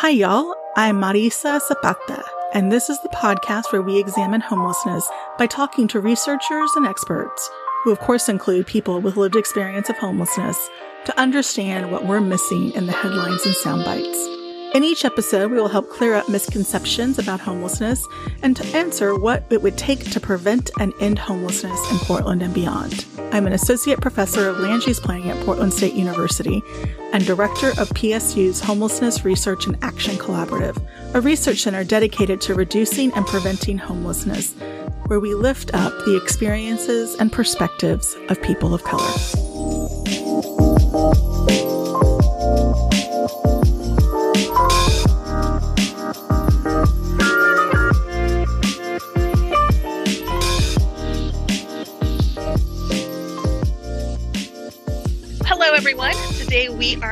Hi, y'all. I'm Marisa Zapata, and this is the podcast where we examine homelessness by talking to researchers and experts, who of course include people with lived experience of homelessness, to understand what we're missing in the headlines and sound bites. In each episode, we will help clear up misconceptions about homelessness and to answer what it would take to prevent and end homelessness in Portland and beyond. I'm an associate professor of land use planning at Portland State University and director of PSU's Homelessness Research and Action Collaborative, a research center dedicated to reducing and preventing homelessness, where we lift up the experiences and perspectives of people of color.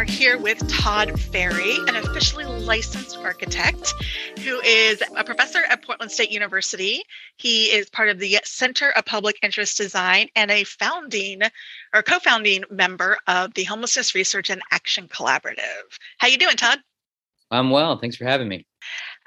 Here with Todd Ferry, an officially licensed architect who is a professor at Portland State University. He is part of the Center of Public Interest Design and a founding or co-founding member of the Homelessness Research and Action Collaborative. How you doing, Todd? I'm well. Thanks for having me.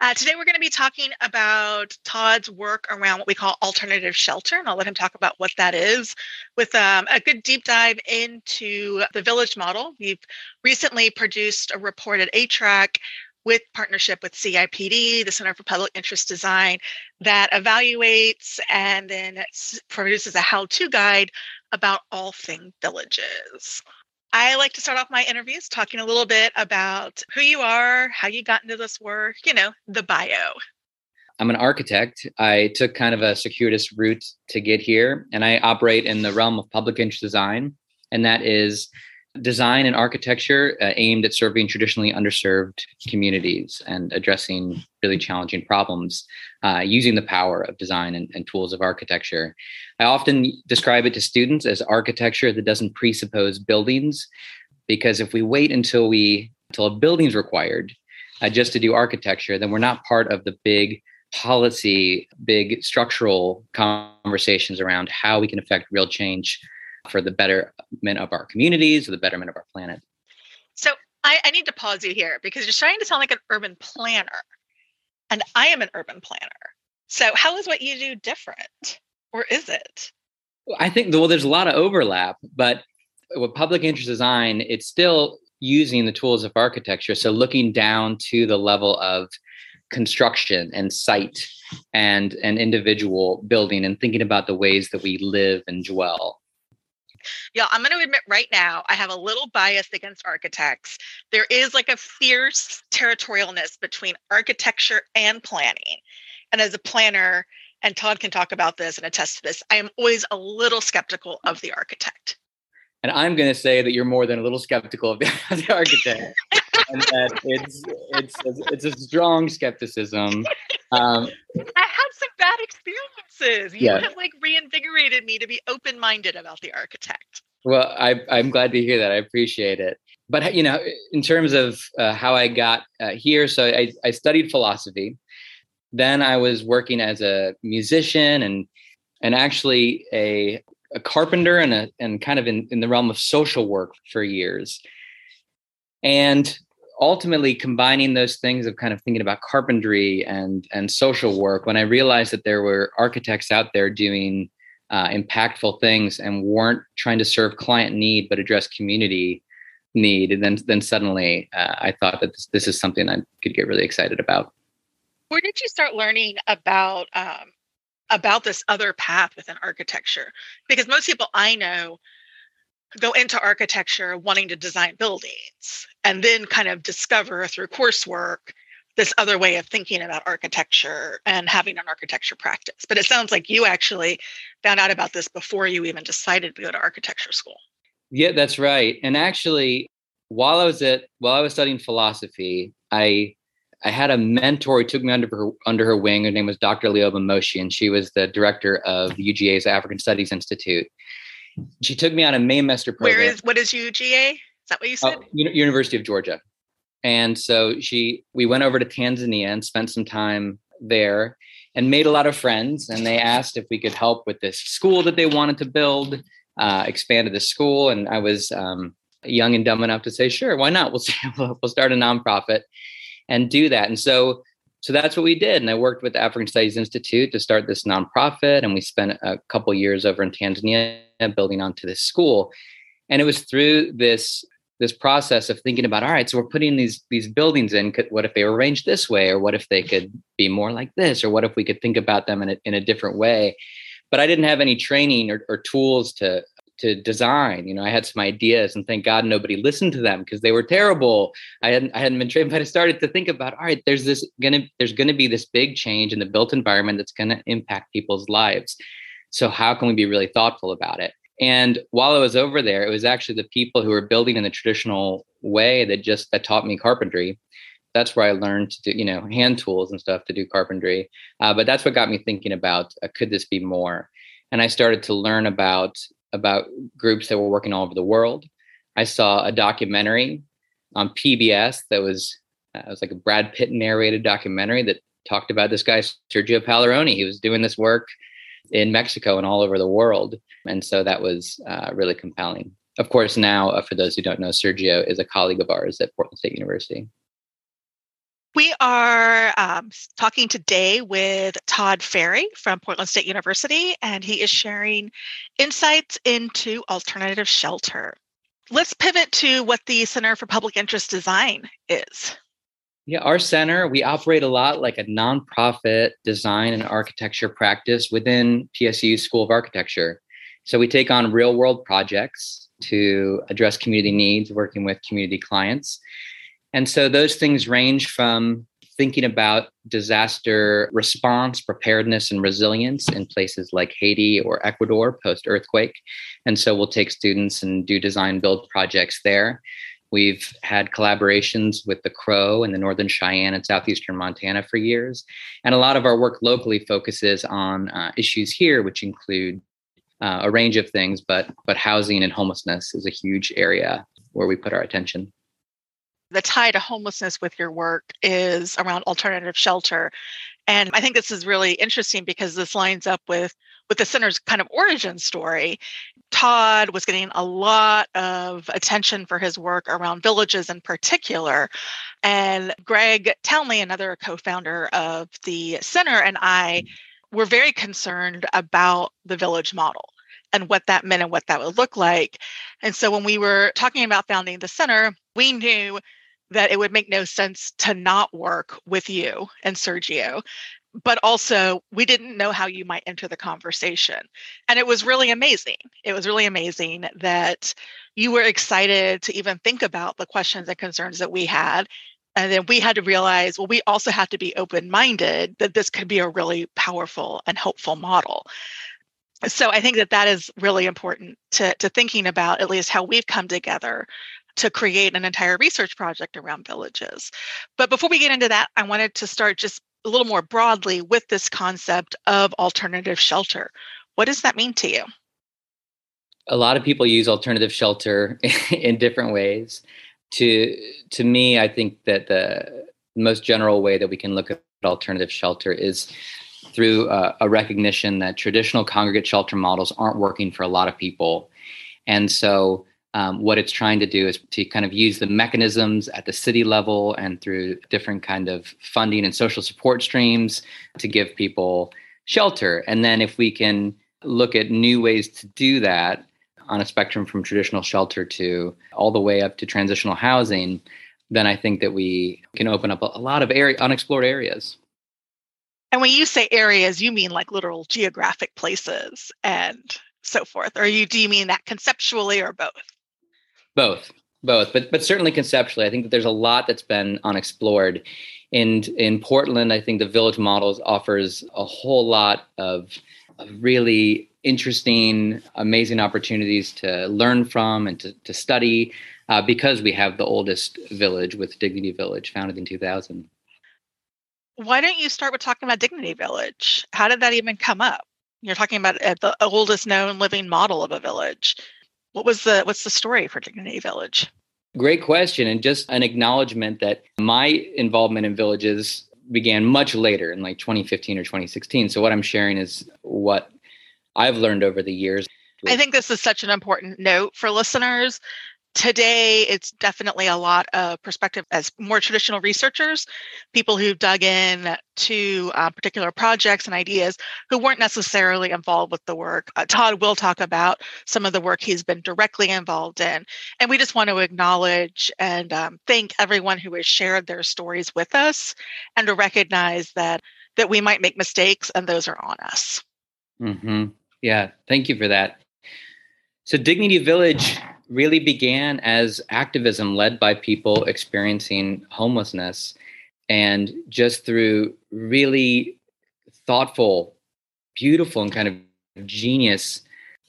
Uh, today, we're going to be talking about Todd's work around what we call alternative shelter, and I'll let him talk about what that is with um, a good deep dive into the village model. We've recently produced a report at HRAC with partnership with CPID, the Center for Public Interest Design, that evaluates and then produces a how to guide about all thing villages. I like to start off my interviews talking a little bit about who you are, how you got into this work, you know, the bio. I'm an architect. I took kind of a circuitous route to get here, and I operate in the realm of public interest design. And that is design and architecture uh, aimed at serving traditionally underserved communities and addressing really challenging problems uh, using the power of design and, and, tools of architecture. I often describe it to students as architecture that doesn't presuppose buildings, because if we wait until we until a building's required uh, just to do architecture, then we're not part of the big policy, big structural conversations around how we can affect real change for the betterment of our communities or the betterment of our planet. So I, I need to pause you here because you're starting to sound like an urban planner, and I am an urban planner. So how is what you do different, or is it? I think well, there's a lot of overlap, but with public interest design, it's still using the tools of architecture. So looking down to the level of construction and site and an individual building and thinking about the ways that we live and dwell yeah, I'm going to admit right now, I have a little bias against architects. There is like a fierce territorialness between architecture and planning. And as a planner, and Todd can talk about this and attest to this, I am always a little skeptical of the architect. And I'm going to say that you're more than a little skeptical of the, the architect. And that it's it's it's a strong skepticism. Um, I had some bad experiences. You yeah. have like reinvigorated me to be open minded about the architect. Well, I, I'm glad to hear that. I appreciate it. But you know, in terms of uh, how I got uh, here, so I, I studied philosophy. Then I was working as a musician and and actually a a carpenter and a and kind of in, in the realm of social work for years. And ultimately combining those things of kind of thinking about carpentry and and social work when i realized that there were architects out there doing uh, impactful things and weren't trying to serve client need but address community need and then then suddenly uh, i thought that this, this is something i could get really excited about. Where did you start learning about um, about this other path within architecture? Because most people i know go into architecture wanting to design buildings and then kind of discover through coursework this other way of thinking about architecture and having an architecture practice. But it sounds like you actually found out about this before you even decided to go to architecture school. Yeah, that's right. And actually, while I was at while I was studying philosophy, I I had a mentor who took me under her under her wing. Her name was Dr. Lioba Moshi, and she was the director of UGA's African Studies Institute she took me on a Maymester program. Where is what is UGA? Is that what you said? Uh, University of Georgia. And so she we went over to Tanzania and spent some time there and made a lot of friends. And they asked if we could help with this school that they wanted to build, uh, expanded the school. And I was um, young and dumb enough to say, sure, why not? We'll, we'll start a nonprofit. and do that. And so so that's what we did. And I worked with the African Studies Institute to start this nonprofit. And we spent a couple years over in Tanzania building onto this school. And it was through this this process of thinking about all right so we're putting these these buildings in could, what if they were arranged this way or what if they could be more like this or what if we could think about them in a, in a different way but i didn't have any training or, or tools to to design you know i had some ideas and thank god nobody listened to them because they were terrible i hadn't i hadn't been trained but i started to think about all right there's this gonna there's gonna be this big change in the built environment that's gonna impact people's lives so how can we be really thoughtful about it and while I was over there, it was actually the people who were building in the traditional way that just that taught me carpentry. That's where I learned to do, you know, hand tools and stuff to do carpentry. Uh, but that's what got me thinking about uh, could this be more? And I started to learn about about groups that were working all over the world. I saw a documentary on PBS that was uh, it was like a Brad Pitt narrated documentary that talked about this guy Sergio Palleroni. He was doing this work in Mexico and all over the world. And so that was uh, really compelling. Of course, now, uh, for those who don't know, Sergio is a colleague of ours at Portland State University. We are um, talking today with Todd Ferry from Portland State University, and he is sharing insights into alternative shelter. Let's pivot to what the Center for Public Interest Design is. Yeah, our center, we operate a lot like a nonprofit design and architecture practice within PSU School of Architecture. So we take on real world projects to address community needs, working with community clients. And so those things range from thinking about disaster response, preparedness, and resilience in places like Haiti or Ecuador post earthquake. And so we'll take students and do design build projects there We've had collaborations with the Crow and the Northern Cheyenne and Southeastern Montana for years. And a lot of our work locally focuses on uh, issues here, which include uh, a range of things, but, but housing and homelessness is a huge area where we put our attention. The tie to homelessness with your work is around alternative shelter. And I think this is really interesting because this lines up with with the center's kind of origin story. Todd was getting a lot of attention for his work around villages in particular. And Greg Townley, another co founder of the center, and I were very concerned about the village model and what that meant and what that would look like. And so when we were talking about founding the center, we knew that it would make no sense to not work with you and Sergio but also we didn't know how you might enter the conversation. And it was really amazing. It was really amazing that you were excited to even think about the questions and concerns that we had. And then we had to realize, well, we also have to be open minded that this could be a really powerful and helpful model. So I think that that is really important to, to thinking about at least how we've come together to create an entire research project around villages. But before we get into that, I wanted to start just a little more broadly with this concept of alternative shelter. What does that mean to you? A lot of people use alternative shelter in different ways. To to me, I think that the most general way that we can look at alternative shelter is through uh, a recognition that traditional congregate shelter models aren't working for a lot of people. And so um, what it's trying to do is to kind of use the mechanisms at the city level and through different kind of funding and social support streams to give people shelter. And then if we can look at new ways to do that on a spectrum from traditional shelter to all the way up to transitional housing then i think that we can open up a lot of area unexplored areas. And when you say areas you mean like literal geographic places and so forth or you do you mean that conceptually or both both, both, but but certainly conceptually, I think that there's a lot that's been unexplored. And in Portland, I think the village models offers a whole lot of, of really interesting, amazing opportunities to learn from and to, to study uh, because we have the oldest village with Dignity Village, founded in 2000. Why don't you start with talking about Dignity Village? How did that even come up? You're talking about uh, the oldest known living model of a village. What was the what's the story for Dignity Village? Great question, and just an acknowledgement that my involvement in villages began much later in like 2015 or 2016. So what I'm sharing is what I've learned over the years. I think this is such an important note for listeners today it's definitely a lot of perspective as more traditional researchers people who've dug in to uh, particular projects and ideas who weren't necessarily involved with the work. Uh, todd will talk about some of the work he's been directly involved in and we just want to acknowledge and um, thank everyone who has shared their stories with us and to recognize that that we might make mistakes and those are on us. Mm-hmm. yeah thank you for that. So dignity village really began as activism led by people experiencing homelessness. And just through really thoughtful, beautiful, and kind of genius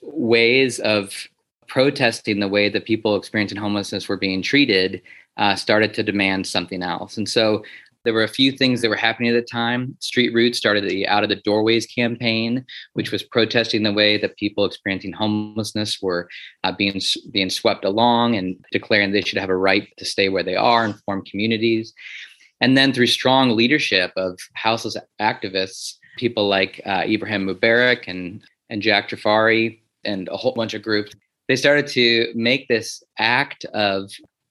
ways of protesting the way that people experiencing homelessness were being treated, uh, started to demand something else. And so there were a few things that were happening at the time. Street Roots started the Out of the Doorways campaign, which was protesting the way that people experiencing homelessness were uh, being being swept along and declaring they should have a right to stay where they are and form communities. And then through strong leadership of houseless activists, people like uh, Ibrahim Mubarak and and Jack Tafari and a whole bunch of groups, they started to make this act of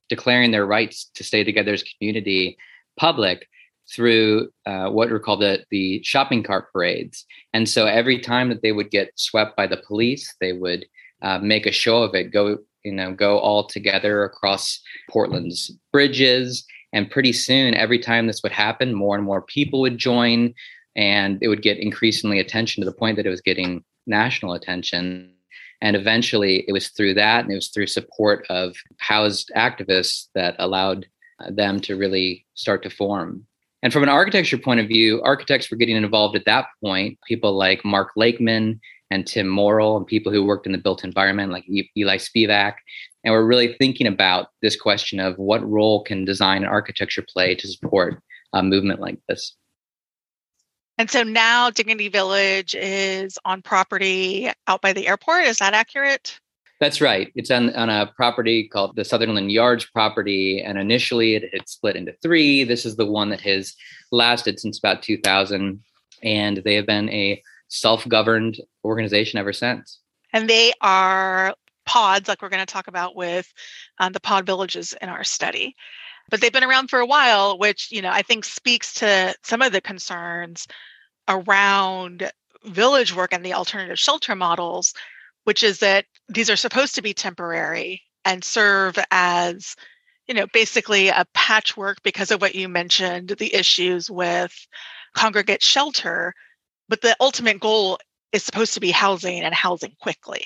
declaring their rights to stay together as community public through uh, what were called the, the shopping cart parades. And so every time that they would get swept by the police, they would uh, make a show of it, go, you know, go all together across Portland's bridges. And pretty soon, every time this would happen, more and more people would join, and it would get increasingly attention to the point that it was getting national attention. And eventually, it was through that, and it was through support of housed activists that allowed them to really start to form. And from an architecture point of view, architects were getting involved at that point. People like Mark Lakeman and Tim Morrill, and people who worked in the built environment like Eli Spevak. And we're really thinking about this question of what role can design and architecture play to support a movement like this. And so now Dignity Village is on property out by the airport. Is that accurate? That's right. It's on, on a property called the Sunderland Yards property. And initially it had split into three. This is the one that has lasted since about 2000. And they have been a self governed organization ever since. And they are pods, like we're going to talk about with um, the pod villages in our study. But they've been around for a while, which, you know, I think speaks to some of the concerns around village work and the alternative shelter models which is that these are supposed to be temporary and serve as you know basically a patchwork because of what you mentioned the issues with congregate shelter but the ultimate goal is supposed to be housing and housing quickly.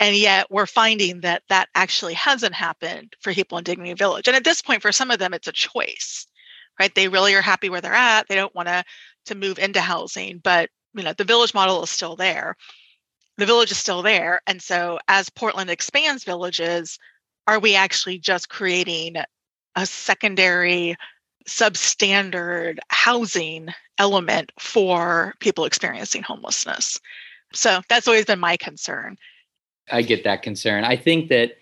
And yet we're finding that that actually hasn't happened for people in dignity village. And at this point for some of them it's a choice right? They really are happy where they're at. They don't want to to move into housing but you know the village model is still there the village is still there. And so as Portland expands villages, are we actually just creating a secondary substandard housing element for people experiencing homelessness? So that's always been my concern. I get that concern. I think that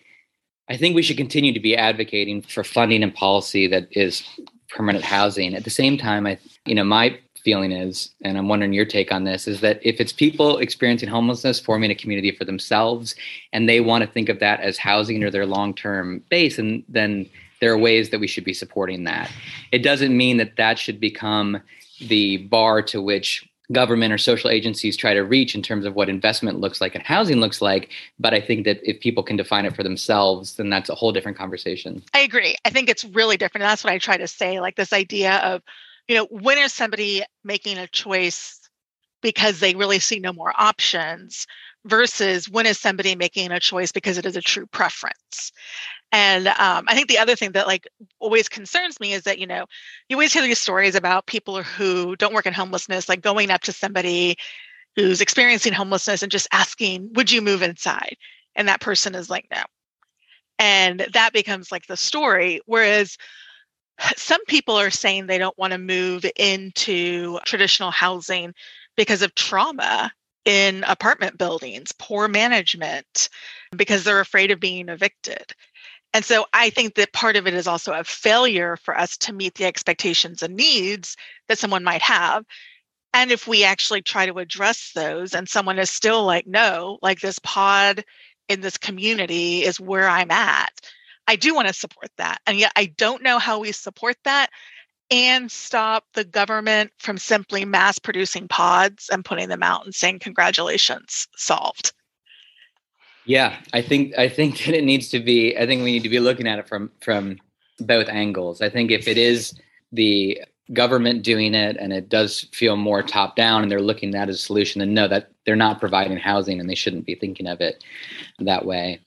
I think we should continue to be advocating for funding and policy that is permanent housing. At the same time, I you know, my feeling is, and I'm wondering your take on this, is that if it's people experiencing homelessness forming a community for themselves and they want to think of that as housing or their long term base, and then there are ways that we should be supporting that. It doesn't mean that that should become the bar to which government or social agencies try to reach in terms of what investment looks like and housing looks like. But I think that if people can define it for themselves, then that's a whole different conversation. I agree. I think it's really different. And that's what I try to say like this idea of you know, when is somebody making a choice because they really see no more options versus when is somebody making a choice because it is a true preference? And um, I think the other thing that like always concerns me is that, you know, you always hear these stories about people who don't work in homelessness, like going up to somebody who's experiencing homelessness and just asking, would you move inside? And that person is like, no. And that becomes like the story. Whereas some people are saying they don't want to move into traditional housing because of trauma in apartment buildings, poor management, because they're afraid of being evicted. And so I think that part of it is also a failure for us to meet the expectations and needs that someone might have. And if we actually try to address those and someone is still like, no, like this pod in this community is where I'm at. I do want to support that. And yet I don't know how we support that and stop the government from simply mass producing pods and putting them out and saying congratulations solved yeah i think i think that it needs to be i think we need to be looking at it from from both angles i think if it is the government doing it and it does feel more top down and they're looking at a solution then no that they're not providing housing and they shouldn't be thinking of it that way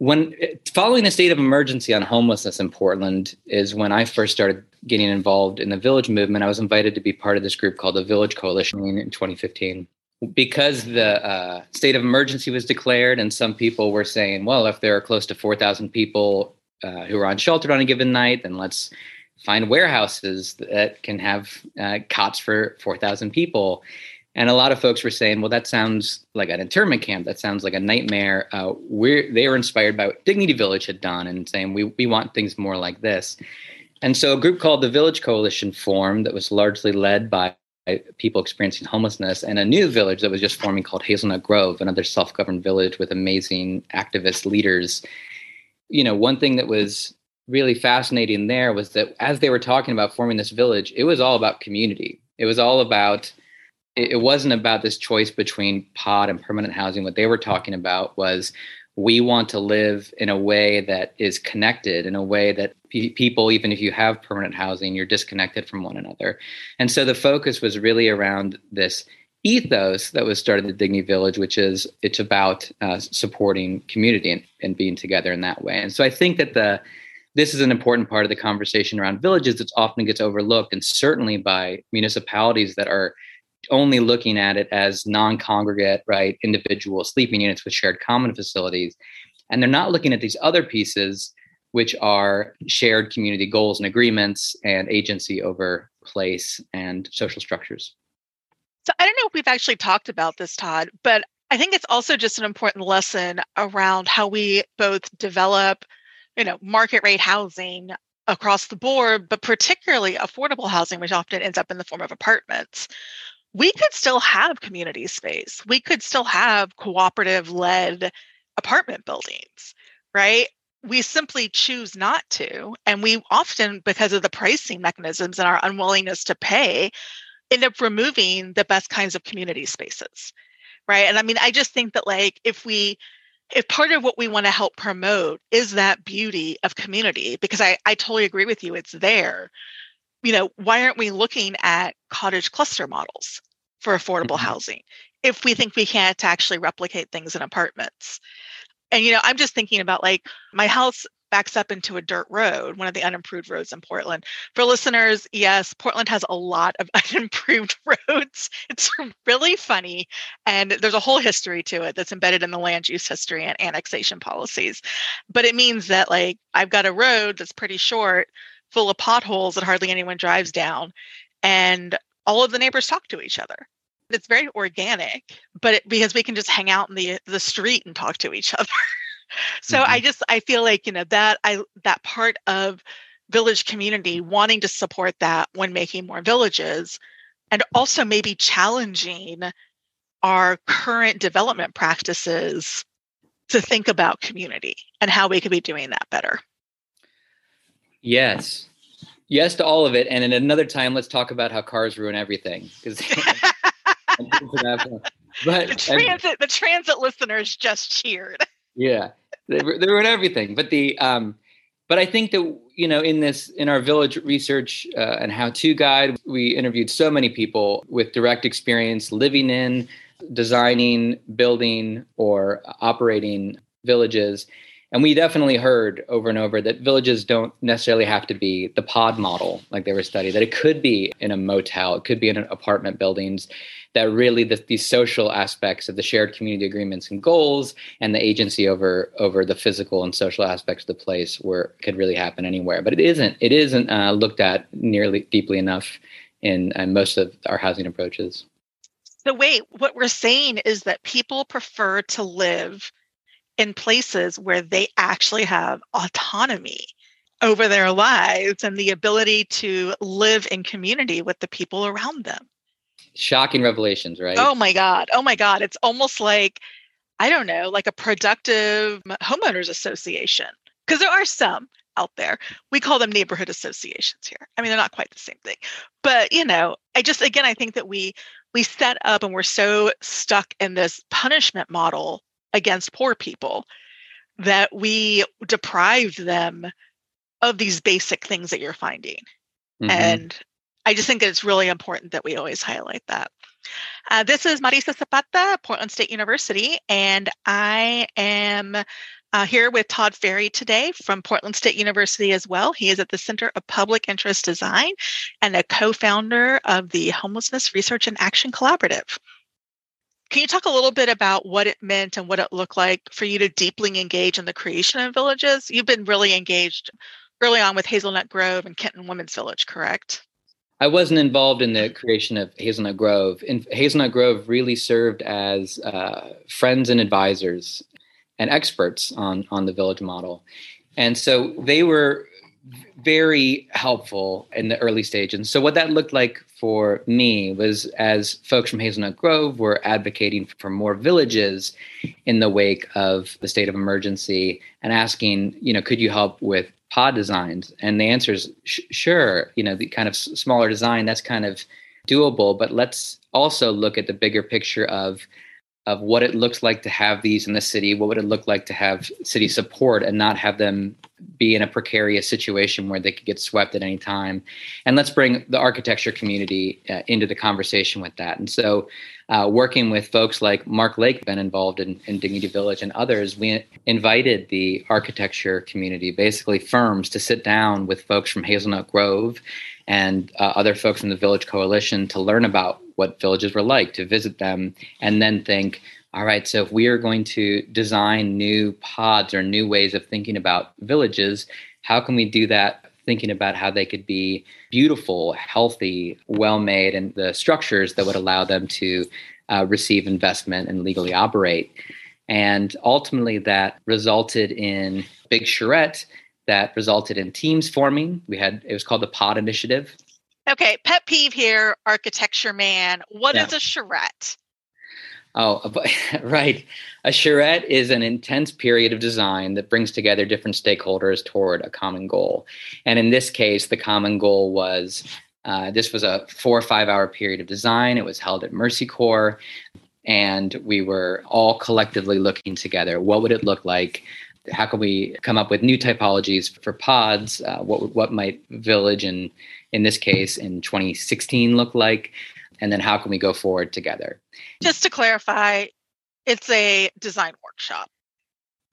when following the state of emergency on homelessness in portland is when i first started getting involved in the village movement, I was invited to be part of this group called the Village Coalition in 2015. Because the uh, state of emergency was declared, and some people were saying, well, if there are close to 4,000 people uh, who are unsheltered on a given night, then let's find warehouses that can have uh, cots for 4,000 people. And a lot of folks were saying, well, that sounds like an internment camp. That sounds like a nightmare. Uh, we're, they were inspired by what Dignity Village had done and saying, we, we want things more like this. And so a group called the Village Coalition formed that was largely led by people experiencing homelessness and a new village that was just forming called Hazelnut Grove, another self-governed village with amazing activist leaders. You know, one thing that was really fascinating there was that as they were talking about forming this village, it was all about community. It was all about it wasn't about this choice between pod and permanent housing. What they were talking about was we want to live in a way that is connected in a way that pe- people even if you have permanent housing you're disconnected from one another and so the focus was really around this ethos that was started at dignity village which is it's about uh, supporting community and, and being together in that way and so i think that the this is an important part of the conversation around villages that often gets overlooked and certainly by municipalities that are only looking at it as non-congregate, right, individual sleeping units with shared common facilities. And they're not looking at these other pieces, which are shared community goals and agreements and agency over place and social structures. So I don't know if we've actually talked about this, Todd, but I think it's also just an important lesson around how we both develop, you know, market rate housing across the board, but particularly affordable housing, which often ends up in the form of apartments we could still have community space. We could still have cooperative led apartment buildings, right? We simply choose not to. And we often, because of the pricing mechanisms and our unwillingness to pay, end up removing the best kinds of community spaces, right? And I mean, I just think that, like, if we, if part of what we want to help promote is that beauty of community, because I, I totally agree with you, it's there you know, why aren't we looking at cottage cluster models for affordable mm-hmm. housing if we think we can't actually replicate things in apartments? And, you know, I'm just thinking about like my house backs up into a dirt road, one of the unimproved roads in Portland. For listeners, yes, Portland has a lot of unimproved roads. It's really funny. And there's a whole history to it that's embedded in the land use history and annexation policies. But it means that, like, I've got a road that's pretty short full of potholes that hardly anyone drives down. And all of the neighbors talk to each other. It's very organic, but it, because we can just hang out in the the street and talk to each other. so mm-hmm. I just I feel like you know that I that part of village community wanting to support that when making more villages and also maybe challenging our current development practices to think about community and how we could be doing that better. Yes. Yes to all of it. And in another time, let's talk about how cars ruin everything. Because but the transit, the transit listeners just cheered. Yeah, they, they ruin everything. But the um, but I think that you know in this in our village research uh, and how to guide, we interviewed so many people with direct experience living in, designing, building, or operating villages and we definitely heard over and over that villages don't necessarily have to be the pod model like they were studied, that it could be in a motel, it could be in an apartment buildings, that really the, these social aspects of the shared community agreements and goals and the agency over over the physical and social aspects of the place where could really happen anywhere. But it isn't. It isn't uh, looked at nearly deeply enough in, in most of our housing approaches. So wait, what we're saying is that people prefer to live in places where they actually have autonomy over their lives and the ability to live in community with the people around them. Shocking revelations, right? Oh my God. Oh my God. It's almost like I don't know, like a productive homeowners association. Because there are some out there. We call them neighborhood associations here. I mean, they're not quite the same thing. But, you know, I just again I think that we we set up and we're so stuck in this punishment model against poor people that we deprive them of these basic things that you're finding. Mm-hmm. And I just think that it's really important that we always highlight that. Uh, this is Marisa Zapata, Portland State University, and I am uh, here with Todd Ferry today from Portland State University as well. He is at the Center of Public Interest Design and a co founder of the Homelessness Research and Action Collaborative. Can you talk a little bit about what it meant and what it looked like for you to deeply engage in the creation of villages? You've been really engaged early on with Hazelnut Grove and Kenton Women's Village, correct? I wasn't involved in the creation of Hazelnut Grove. And Hazelnut Grove really served as uh, friends and advisors and experts on on the village model, and so they were very helpful in the early stage. And so what that looked like for me was as folks from Hazelnut Grove were advocating for more villages in the wake of the state of emergency and asking, you know, could you help with pod designs? And the answer is sh- sure. You know, the kind of s- smaller design that's kind of doable, but let's also look at the bigger picture of of what it looks like to have these in the city. What would it look like to have city support and not have them be in a precarious situation where they could get swept at any time? And let's bring the architecture community uh, into the conversation with that. And so, uh, working with folks like Mark Lake, been involved in, in Dignity Village and others, we invited the architecture community, basically firms, to sit down with folks from Hazelnut Grove and uh, other folks in the Village Coalition to learn about what villages were like, to visit them, and then think, all right, so if we are going to design new pods or new ways of thinking about villages, how can we do that thinking about how they could be beautiful, healthy, well made, and the structures that would allow them to uh, receive investment and legally operate. And ultimately, that resulted in Big Charrette, that resulted in teams forming. We had, it was called the Pod Initiative. Okay, pet peeve here, architecture man. What yeah. is a charrette? Oh, right. A charrette is an intense period of design that brings together different stakeholders toward a common goal. And in this case, the common goal was uh, this was a four or five hour period of design. It was held at Mercy Corps, and we were all collectively looking together. What would it look like? How can we come up with new typologies for pods? Uh, what what might village and in this case in 2016 look like? And then how can we go forward together? Just to clarify, it's a design workshop.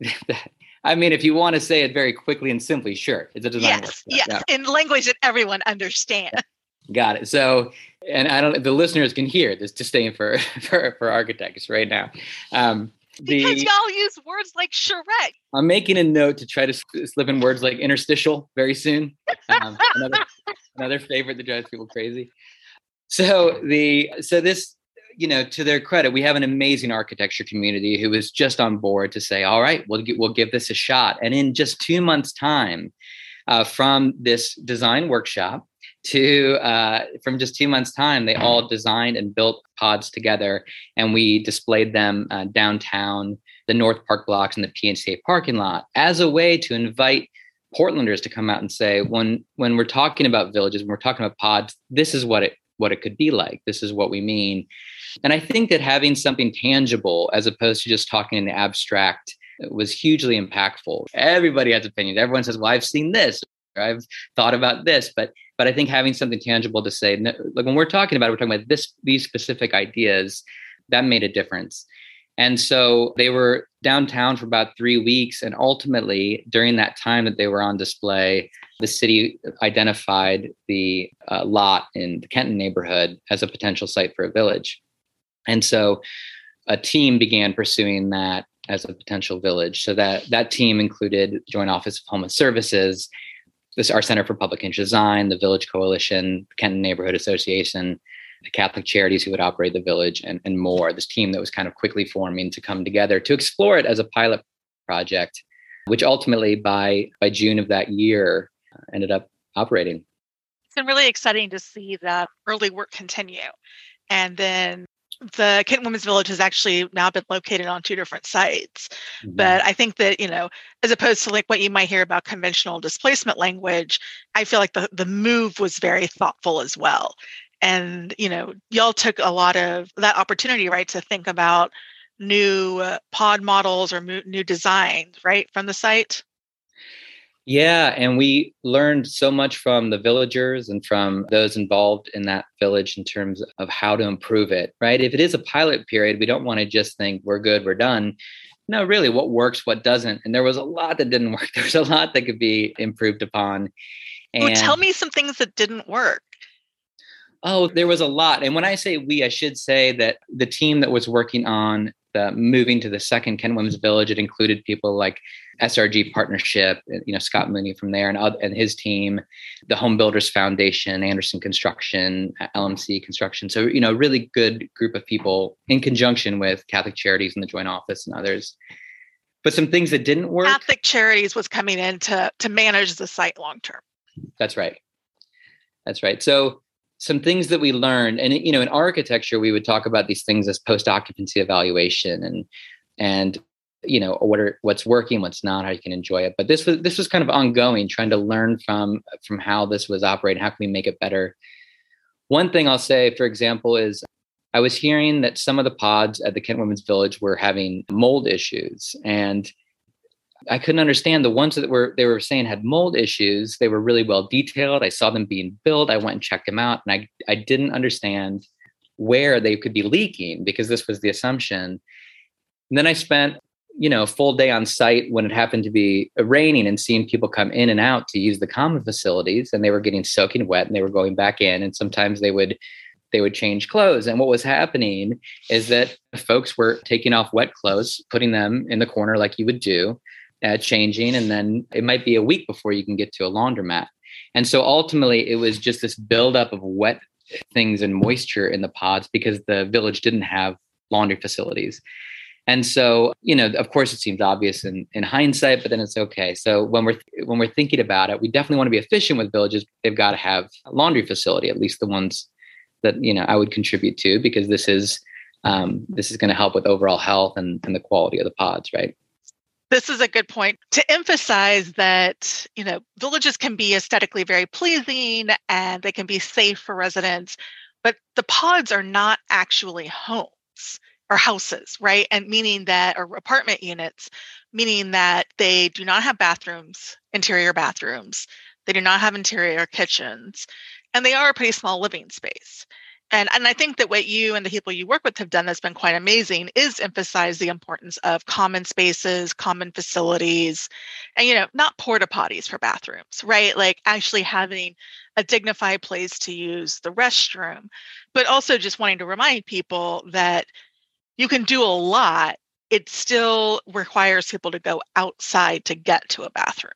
I mean, if you want to say it very quickly and simply, sure, it's a design yes, workshop. Yes, yeah. in language that everyone understands. Got it. So, and I don't. The listeners can hear this disdain for for for architects right now. Um, the, because y'all use words like charrette. I'm making a note to try to slip in words like interstitial very soon. Um, another, another favorite that drives people crazy. So the so this you know to their credit, we have an amazing architecture community who was just on board to say, all right, we'll we'll give this a shot. And in just two months' time, uh, from this design workshop to uh, from just two months time they all designed and built pods together and we displayed them uh, downtown the north park blocks and the pnca parking lot as a way to invite portlanders to come out and say when when we're talking about villages when we're talking about pods this is what it what it could be like. This is what we mean. And i think that having something tangible as opposed to just talking in the abstract was hugely impactful. Everybody has opinions. Everyone says well i've seen this I've thought about this, but but I think having something tangible to say, like when we're talking about it, we're talking about this these specific ideas, that made a difference. And so they were downtown for about three weeks, and ultimately during that time that they were on display, the city identified the uh, lot in the Kenton neighborhood as a potential site for a village. And so a team began pursuing that as a potential village. So that that team included Joint Office of Homeless Services this our Center for Public Interest Design, the Village Coalition, Kenton Neighborhood Association, the Catholic charities who would operate the village, and, and more. This team that was kind of quickly forming to come together to explore it as a pilot project, which ultimately by by June of that year uh, ended up operating. It's been really exciting to see that early work continue, and then the Kent Women's Village has actually now been located on two different sites. Mm-hmm. But I think that, you know, as opposed to like what you might hear about conventional displacement language, I feel like the, the move was very thoughtful as well. And, you know, y'all took a lot of that opportunity, right, to think about new uh, pod models or mo- new designs, right, from the site. Yeah, and we learned so much from the villagers and from those involved in that village in terms of how to improve it, right? If it is a pilot period, we don't want to just think we're good, we're done. No, really, what works, what doesn't. And there was a lot that didn't work. there's a lot that could be improved upon. And well, tell me some things that didn't work. Oh, there was a lot. And when I say we, I should say that the team that was working on the moving to the second Kent Women's Village, it included people like SRG Partnership, uh, you know, Scott Mooney from there and, and his team, the Home Builders Foundation, Anderson Construction, uh, LMC Construction. So, you know, really good group of people in conjunction with Catholic Charities and the Joint Office and others. But some things that didn't work. Catholic Charities was coming in to, to manage the site long term. That's right. That's right. So, some things that we learned and you know in architecture we would talk about these things as post occupancy evaluation and and you know what are what's working what's not how you can enjoy it. But this was this was kind of ongoing trying to learn from from how this was operating how can we make it better. One thing i'll say for example is i was hearing that some of the pods at the kent women's village were having mold issues and i couldn't understand. The ones that were they were saying had mold issues they were really well detailed. I saw them being built. I went and checked them out and i i didn't understand where they could be leaking because this was the assumption. And then I spent you know, a full day on site when it happened to be raining and seeing people come in and out to use the common facilities and they were getting soaking wet and they were going back in and sometimes they would they would change clothes. And what was happening is that folks were taking off wet clothes putting them in the corner like you would do uh, changing and then it might be a week before you can get to a laundromat and so ultimately it was just this buildup of wet things and moisture in the pods because the village didn't have laundry facilities and so, you know, of course, it seems obvious in, in hindsight, but then it's okay. So when we're when we're thinking about it, we definitely want to be efficient with villages. They've got to have a laundry facility, at least the ones that you know I would contribute to, because this is um, this is going to help with overall health and, and the quality of the pods, right? This is a good point to emphasize that you know villages can be aesthetically very pleasing and they can be safe for residents, but the pods are not actually homes or houses, right? And meaning that, or apartment units, meaning that they do not have bathrooms, interior bathrooms, they do not have interior kitchens, and they are a pretty small living space. And, and I think that what you and the people you work with have done that's been quite amazing is emphasize the importance of common spaces, common facilities, and you know, not porta potties for bathrooms, right? Like actually having a dignified place to use the restroom, but also just wanting to remind people that you can do a lot it still requires people to go outside to get to a bathroom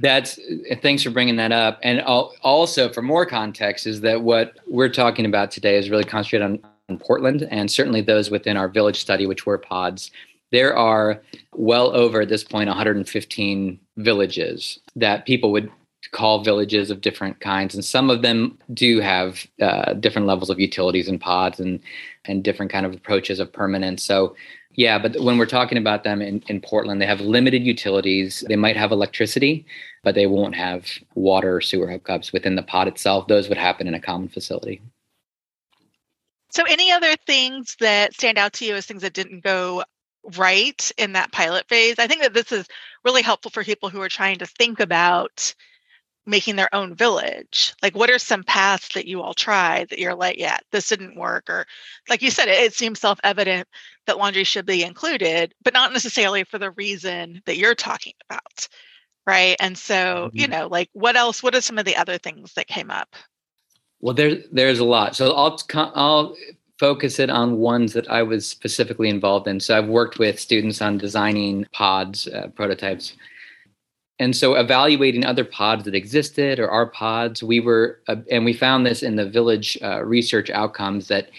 that's uh, thanks for bringing that up and also for more context is that what we're talking about today is really concentrated on, on portland and certainly those within our village study which were pods there are well over at this point 115 villages that people would call villages of different kinds, and some of them do have uh, different levels of utilities and pods and and different kind of approaches of permanence. So. Yeah, but when we're talking about them in, in Portland, they have limited utilities. They might have electricity, but they won't have water or sewer hookups within the pod itself. Those would happen in a common facility. So, any other things that stand out to you as things that didn't go right in that pilot phase? I think that this is really helpful for people who are trying to think about making their own village like what are some paths that you all tried that you're like yeah this didn't work or like you said it, it seems self-evident that laundry should be included but not necessarily for the reason that you're talking about right? And so mm-hmm. you know like what else what are some of the other things that came up? Well there there's a lot. So i'll i'll focus it on ones that i was specifically involved in. So i've worked with students on designing pods uh, prototypes and so evaluating other pods that existed or our pods we were uh, and we found this in the village uh, research outcomes that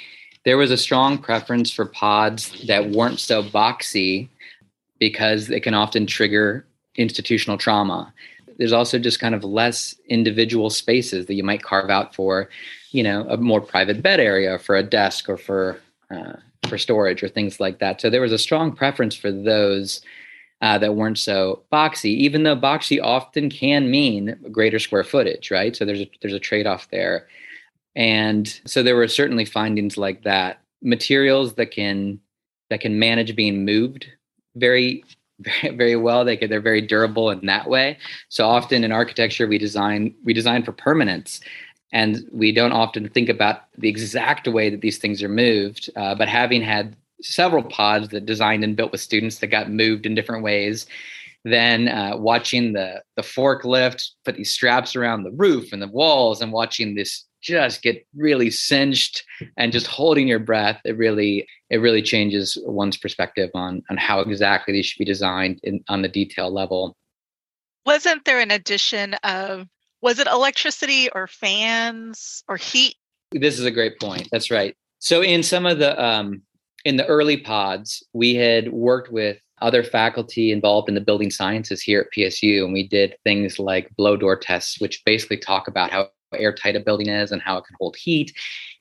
there was a strong preference for pods that weren't so boxy because they can often trigger institutional trauma there's also just kind of less individual spaces that you might carve out for, you know, a more private bed area for a desk or for uh, for storage or things like that. So there was a strong preference for those uh, that weren't so boxy, even though boxy often can mean greater square footage, right? So there's a, there's a trade off there, and so there were certainly findings like that. Materials that can that can manage being moved very very, very well. They they're very durable in that way. So often in architecture, we design we design for permanence, and we don't often think about the exact way that these things are moved. Uh, but having had several pods that designed and built with students that got moved in different ways. Then uh, watching the the forklift put these straps around the roof and the walls, and watching this just get really cinched and just holding your breath, it really it really changes one's perspective on on how exactly these should be designed in, on the detail level. Wasn't there an addition of was it electricity or fans or heat? This is a great point. That's right. So in some of the um, in the early pods, we had worked with other faculty involved in the building sciences here at PSU, and we did things like blower door tests, which basically talk about how airtight a building is and how it can hold heat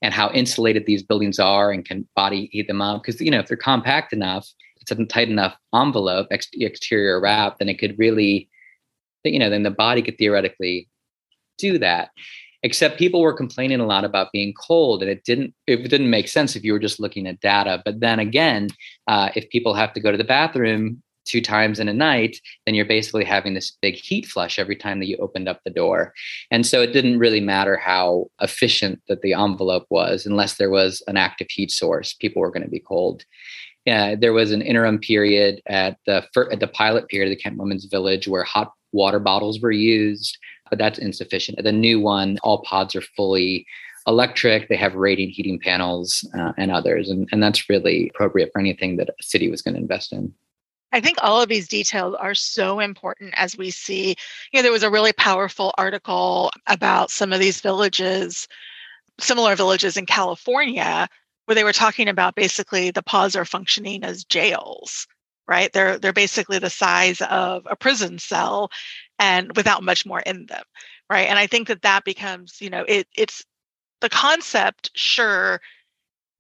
and how insulated these buildings are and can body heat them up. Because you know, if they're compact enough, it's a tight enough envelope, ex- exterior wrap, then it could really, you know, then the body could theoretically do that except people were complaining a lot about being cold and it didn't it didn't make sense if you were just looking at data. But then again uh, if people have to go to the bathroom two times in a night then you're basically having this big heat flush every time that you opened up the door. And so it didn't really matter how efficient that the envelope was unless there was an active heat source people were going to be cold. Uh, there was an interim period at the at the pilot period of the Kenton Women's Village where hot water bottles were used that's insufficient. The new one, all pods are fully electric. They have radiant heating panels uh, and others, and, and that's really appropriate for anything that a city was going to invest in. I think all of these details are so important as we see. You know, there was a really powerful article about some of these villages, similar villages in California, where they were talking about basically the pods are functioning as jails right they're they're basically the size of a prison cell and without much more in them right? And i think that that becomes you know it it's the concept sure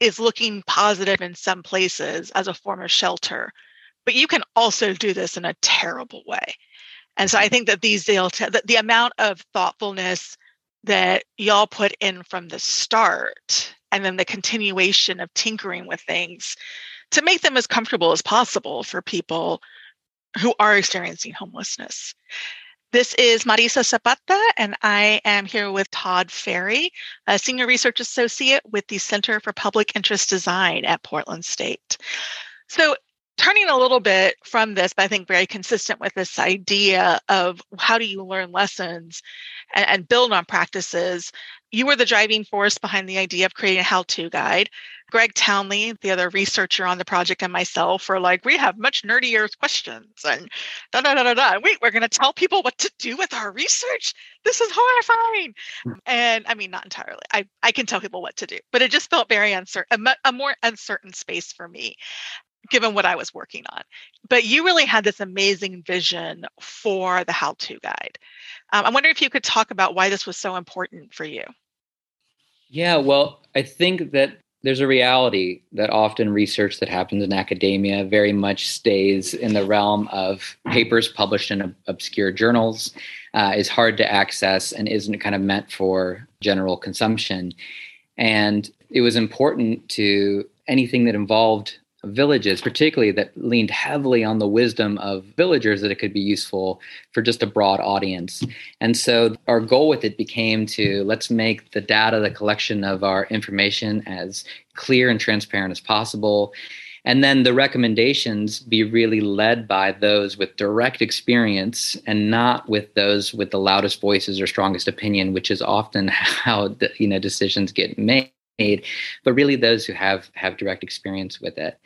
is looking positive in some places as a form of shelter but you can also do this in a terrible way. And so i mm-hmm. think that these delta that the amount of thoughtfulness that y'all put in from the start and then the continuation of tinkering with things to make them as comfortable as possible for people who are experiencing homelessness. This is Marisa Zapata, and I am here with Todd Ferry, a senior research associate with the Center for Public Interest Design at Portland State. So, turning a little bit from this, but I think very consistent with this idea of how do you learn lessons and, and build on practices, you were the driving force behind the idea of creating a how to guide. Greg Townley, the other researcher on the project, and myself were like, we have much nerdier questions and da da da da da. Wait, we're going to tell people what to do with our research. This is horrifying. Hmm. And I mean, not entirely. I, I can tell people what to do, but it just felt very uncertain, a, a more uncertain space for me given what I was working on. But you really had this amazing vision for the how to guide. Um, I wonder if you could talk about why this was so important for you. Yeah, well, I think that there's a reality that often research that happens in academia very much stays in the realm of papers published in obscure journals, uh, is hard to access, and isn't kind of meant for general consumption. And it was important to anything that involved villages, particularly that leaned heavily on the wisdom of villagers, that it could be useful for just a broad audience. And so our goal with it became to let's make the data, the collection of our information as clear and transparent as possible. And then the recommendations be really led by those with direct experience and not with those with the loudest voices or strongest opinion, which is often how you know decisions get made made, but really those who have have direct experience with it.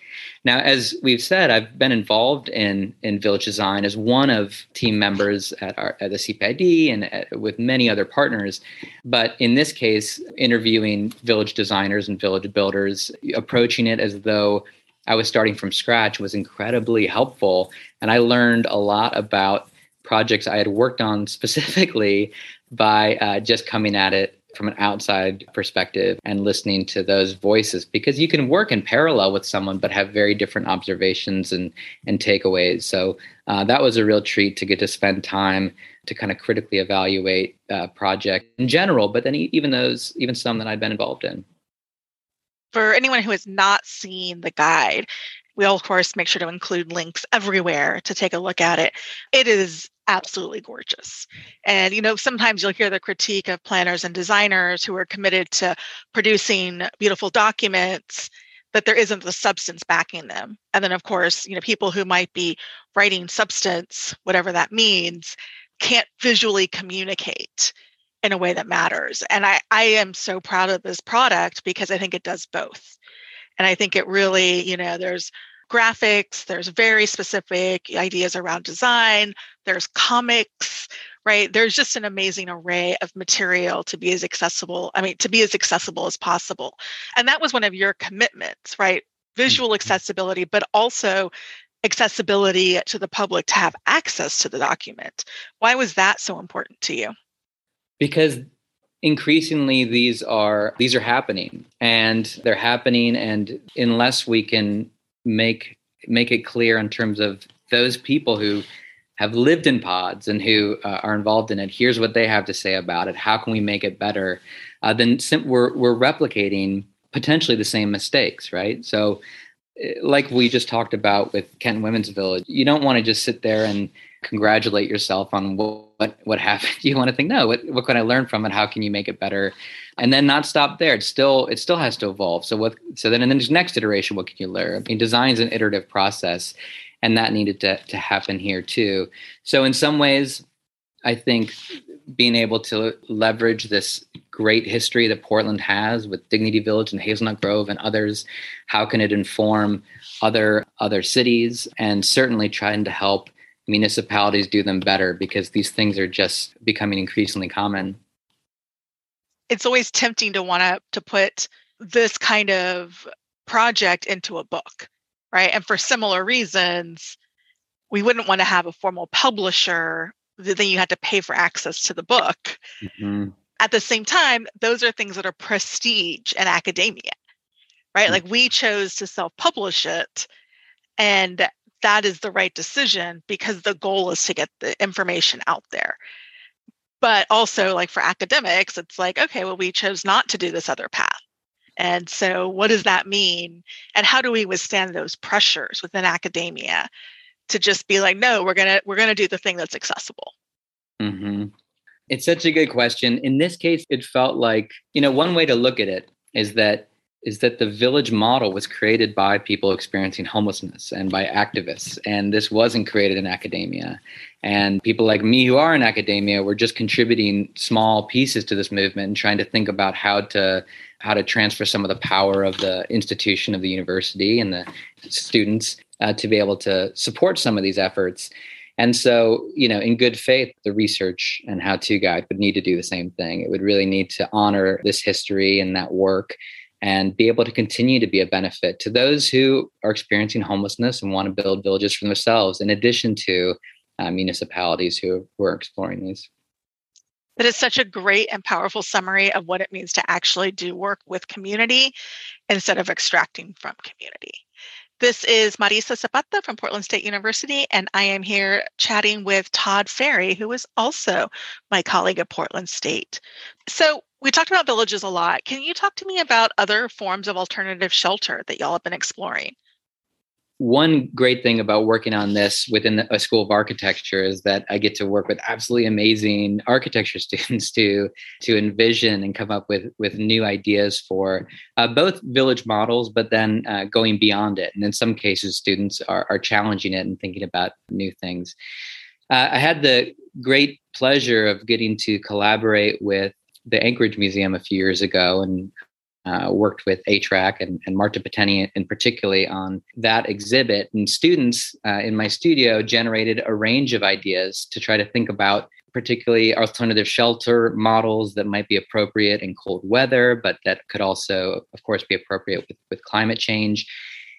Now, as we've said, I've been involved in in village design as one of team members at our at the CPID and at, with many other partners. But in this case, interviewing village designers and village builders, approaching it as though I was starting from scratch was incredibly helpful, and I learned a lot about projects I had worked on specifically by uh, just coming at it from an outside perspective and listening to those voices because you can work in parallel with someone but have very different observations and and takeaways. So uh, that was a real treat to get to spend time to kind of critically evaluate uh, project in general but then even those even some that i'd been involved in. For anyone who has not seen the guide We'll, of course, make sure to include links everywhere to take a look at it. It is absolutely gorgeous. And, you know, sometimes you'll hear the critique of planners and designers who are committed to producing beautiful documents but there isn't the substance backing them. And then, of course, you know, people who might be writing substance, whatever that means, can't visually communicate in a way that matters. And I, I am so proud of this product because I think it does both. And I think it really, you know, there's graphics, there's very specific ideas around design, there's comics, right? There's just an amazing array of material to be as accessible, I mean, to be as accessible as possible. And that was one of your commitments, right? Visual mm-hmm. accessibility, but also accessibility to the public to have access to the document. Why was that so important to you? Because increasingly these are these are happening and they're happening and unless we can make make it clear in terms of those people who have lived in pods and who uh, are involved in it here's what they have to say about it. How can we make it better? Uh, then sim- we're, we're replicating potentially the same mistakes right? So like we just talked about with kenton women's village you don't want to just sit there and congratulate yourself on what what, what happened. You want to think, no, what, what can I learn from it? How can you make it better? And then not stop there. It still it still has to evolve. So what so then and then next iteration, what can you learn? I mean, design is an iterative process, and that needed to to happen here too. So in some ways, I think being able to leverage this great history that Portland has with Dignity Village and Hazelnut Grove and others, how can it inform other other cities and certainly trying to help municipalities do them better because these things are just becoming increasingly common. It's always tempting to want to to put this kind of project into a book, right? And for similar reasons, we wouldn't want to have a formal publisher then you had to pay for access to the book. Mm-hmm. At the same time, those are things that are prestige in academia, right? Mm-hmm. Like we chose to self publish it. And that is the right decision because the goal is to get the information out there. But also, like for academics, it's like, okay, well, we chose not to do this other path. And so, what does that mean? And how do we withstand those pressures within academia to just be like, no, we're gonna we're gonna do the thing that's accessible? Mm-hmm. It's such a good question. In this case, it felt like you know one way to look at it is that is that the village model was created by people experiencing homelessness and by activists. And this wasn't created in academia. And people like me who are in academia were just contributing small pieces to this movement and trying to think about how to how to transfer some of the power of the institution of the university and the students uh, to be able to support some of these efforts. And so, you know, in good faith, the research and how to guide would need to do the same thing. It would really need to honor this history and that work and be able to continue to be a benefit to those who are experiencing homelessness and want to build villages for themselves, in addition to uh, municipalities who, who are exploring these. That is such a great and powerful summary of what it means to actually do work with community instead of extracting from community. This is Marisa Zapata from Portland State University, and I am here chatting with Todd Ferry, who is also my colleague at Portland State. So, we talked about villages a lot. Can you talk to me about other forms of alternative shelter that y'all have been exploring? One great thing about working on this within a school of architecture is that I get to work with absolutely amazing architecture students to to envision and come up with with new ideas for uh, both village models, but then uh, going beyond it. And in some cases, students are, are challenging it and thinking about new things. Uh, I had the great pleasure of getting to collaborate with the Anchorage Museum a few years ago and uh, worked with HRAC and, and Marta Pateni in particularly on that exhibit. And students uh, in my studio generated a range of ideas to try to think about particularly alternative shelter models that might be appropriate in cold weather, but that could also, of course, be appropriate with, with climate change.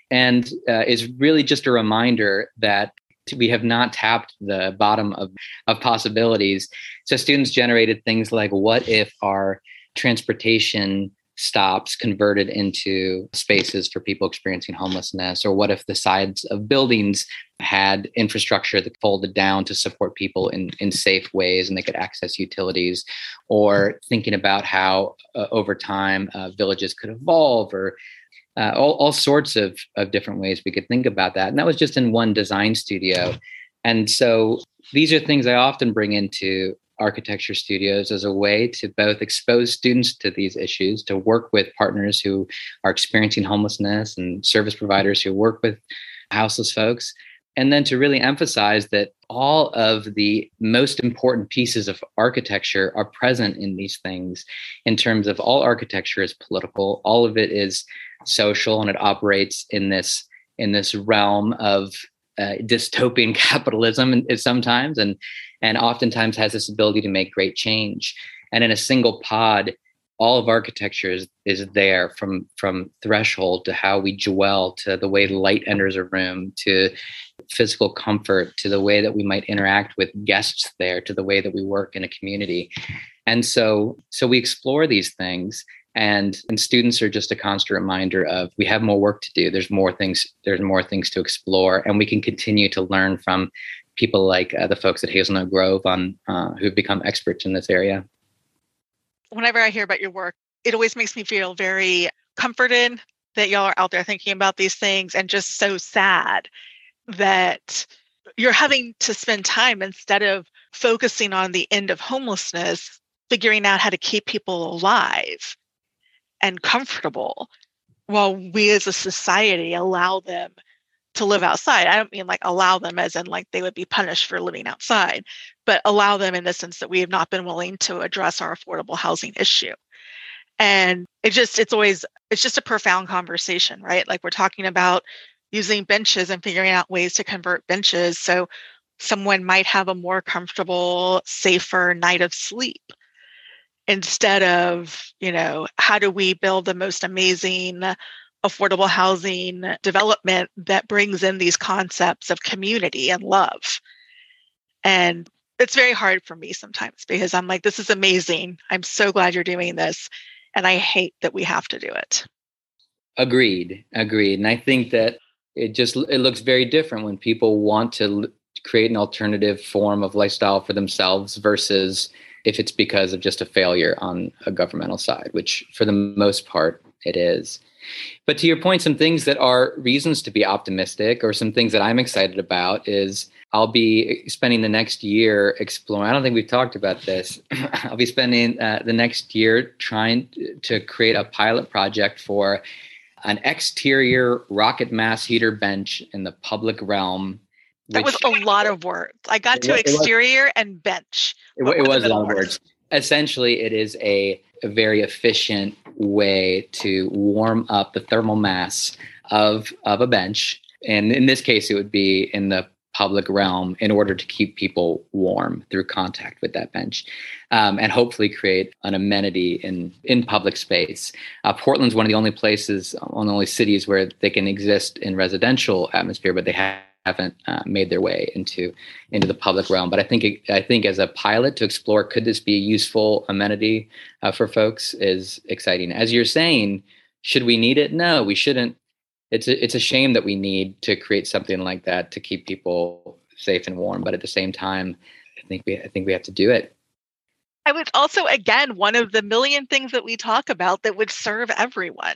And uh, is really just a reminder that we have not tapped the bottom of, of possibilities. So students generated things like what if our transportation stops converted into spaces for people experiencing homelessness? Or what if the sides of buildings had infrastructure that folded down to support people in, in safe ways and they could access utilities? Or thinking about how uh, over time uh, villages could evolve or uh, all, all sorts of, of different ways we could think about that. And that was just in one design studio. And so these are things i often bring into architecture studios as a way to both expose students to these issues, to work with partners who are experiencing homelessness and service providers who work with houseless folks, and then to really emphasize that all of the most important pieces of architecture are present in these things in terms of all architecture is political all of it is social and it operates in this in this realm of uh, dystopian capitalism sometimes and and oftentimes has this ability to make great change. And in a single pod all of architecture is, is there from from threshold to how we dwell to the way light enters a room to physical comfort to the way that we might interact with guests there to the way that we work in a community. And so so we explore these things and and students are just a constant reminder of we have more work to do. There's more things there's more things to explore and we can continue to learn from people like uh, the folks at hazelnut grove on uh, who've become experts in this area. Whenever i hear about your work it always makes me feel very comforted that y'all are out there thinking about these things and just so sad that you're having to spend time instead of focusing on the end of homelessness figuring out how to keep people alive and comfortable while we as a society allow them to live outside. I don't mean like allow them as in like they would be punished for living outside, but allow them in the sense that we have not been willing to address our affordable housing issue. And it just, it's always, it's just a profound conversation, right? Like we're talking about using benches and figuring out ways to convert benches so someone might have a more comfortable, safer night of sleep instead of, you know, how do we build the most amazing affordable housing development that brings in these concepts of community and love. And it's very hard for me sometimes because I'm like, this is amazing. I'm so glad you're doing this. And I hate that we have to do it. Agreed. Agreed. And I think that it just it looks very different when people want to create an alternative form of lifestyle for themselves versus if it's because of just a failure on a governmental side, which for the most part it is. But to your point, some things that are reasons to be optimistic or some things that I'm excited about is I'll be spending the next year exploring. I don't think we've talked about this. I'll be spending uh, the next year trying to create a pilot project for an exterior rocket mass heater bench in the public realm that was a lot of words. I got to exterior and bench. It, it was a lot of words. Essentially, it is a, a very efficient way to warm up the thermal mass of of a bench, and in this case, it would be in the public realm in order to keep people warm through contact with that bench um, and hopefully create an amenity in in public space uh, portland's one of the only places one of the only cities where they can exist in residential atmosphere but they have haven't uh, made their way into into the public realm. But I think I think as a pilot to explore, could this be a useful amenity uh, for folks is exciting. As you're saying, should we need it? No, we shouldn't. It's a, it's a shame that we need to create something like that to keep people safe and warm. But at the same time, I think we I think we have to do it. I was also again one of the million things that we talk about that would serve everyone.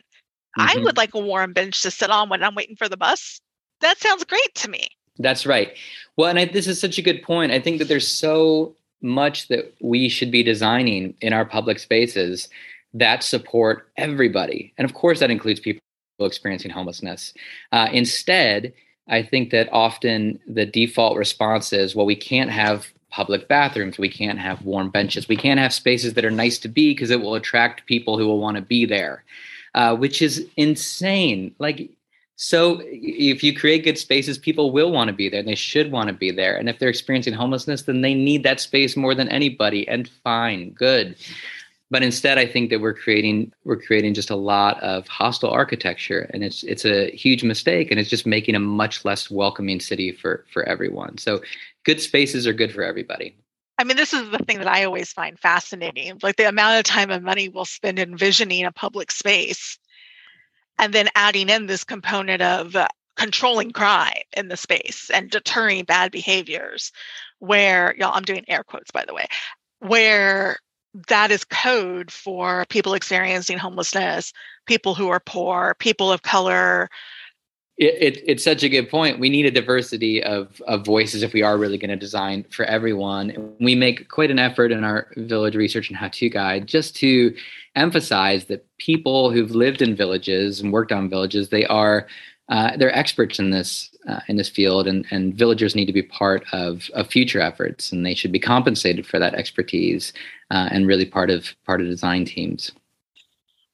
Mm-hmm. I would like a warm bench to sit on when I'm waiting for the bus that sounds great to me. That's right. Well, and I, this is such a good point. I think that there's so much that we should be designing in our public spaces that support everybody. And of course, that includes people experiencing homelessness. Uh, instead, I think that often the default response is well, we can't have public bathrooms, we can't have warm benches, we can't have spaces that are nice to be because it will attract people who will want to be there, uh, which is insane. Like, so if you create good spaces, people will want to be there and they should want to be there. And if they're experiencing homelessness, then they need that space more than anybody. And fine, good. but instead i think that we're creating we're creating just a lot of hostile architecture and it's it's a huge mistake and it's just making a much less welcoming city for for everyone so good spaces are good for everybody I mean, this is the thing that I always find fascinating like the amount of time and money we'll spend envisioning a public space and then adding in this component of uh, controlling crime in the space and deterring bad behaviors where y'all i'm doing air quotes by the way where that is code for people experiencing homelessness people who are poor people of color it, it, it's such a good point. We need a diversity of, of voices if we are really going to design for everyone. We make quite an effort in our village research and how to guide just to emphasize that people who've lived in villages and worked on villages, they are uh, they're experts in this uh, in this field, and, and villagers need to be part of, of future efforts, and they should be compensated for that expertise uh, and really part of part of design teams.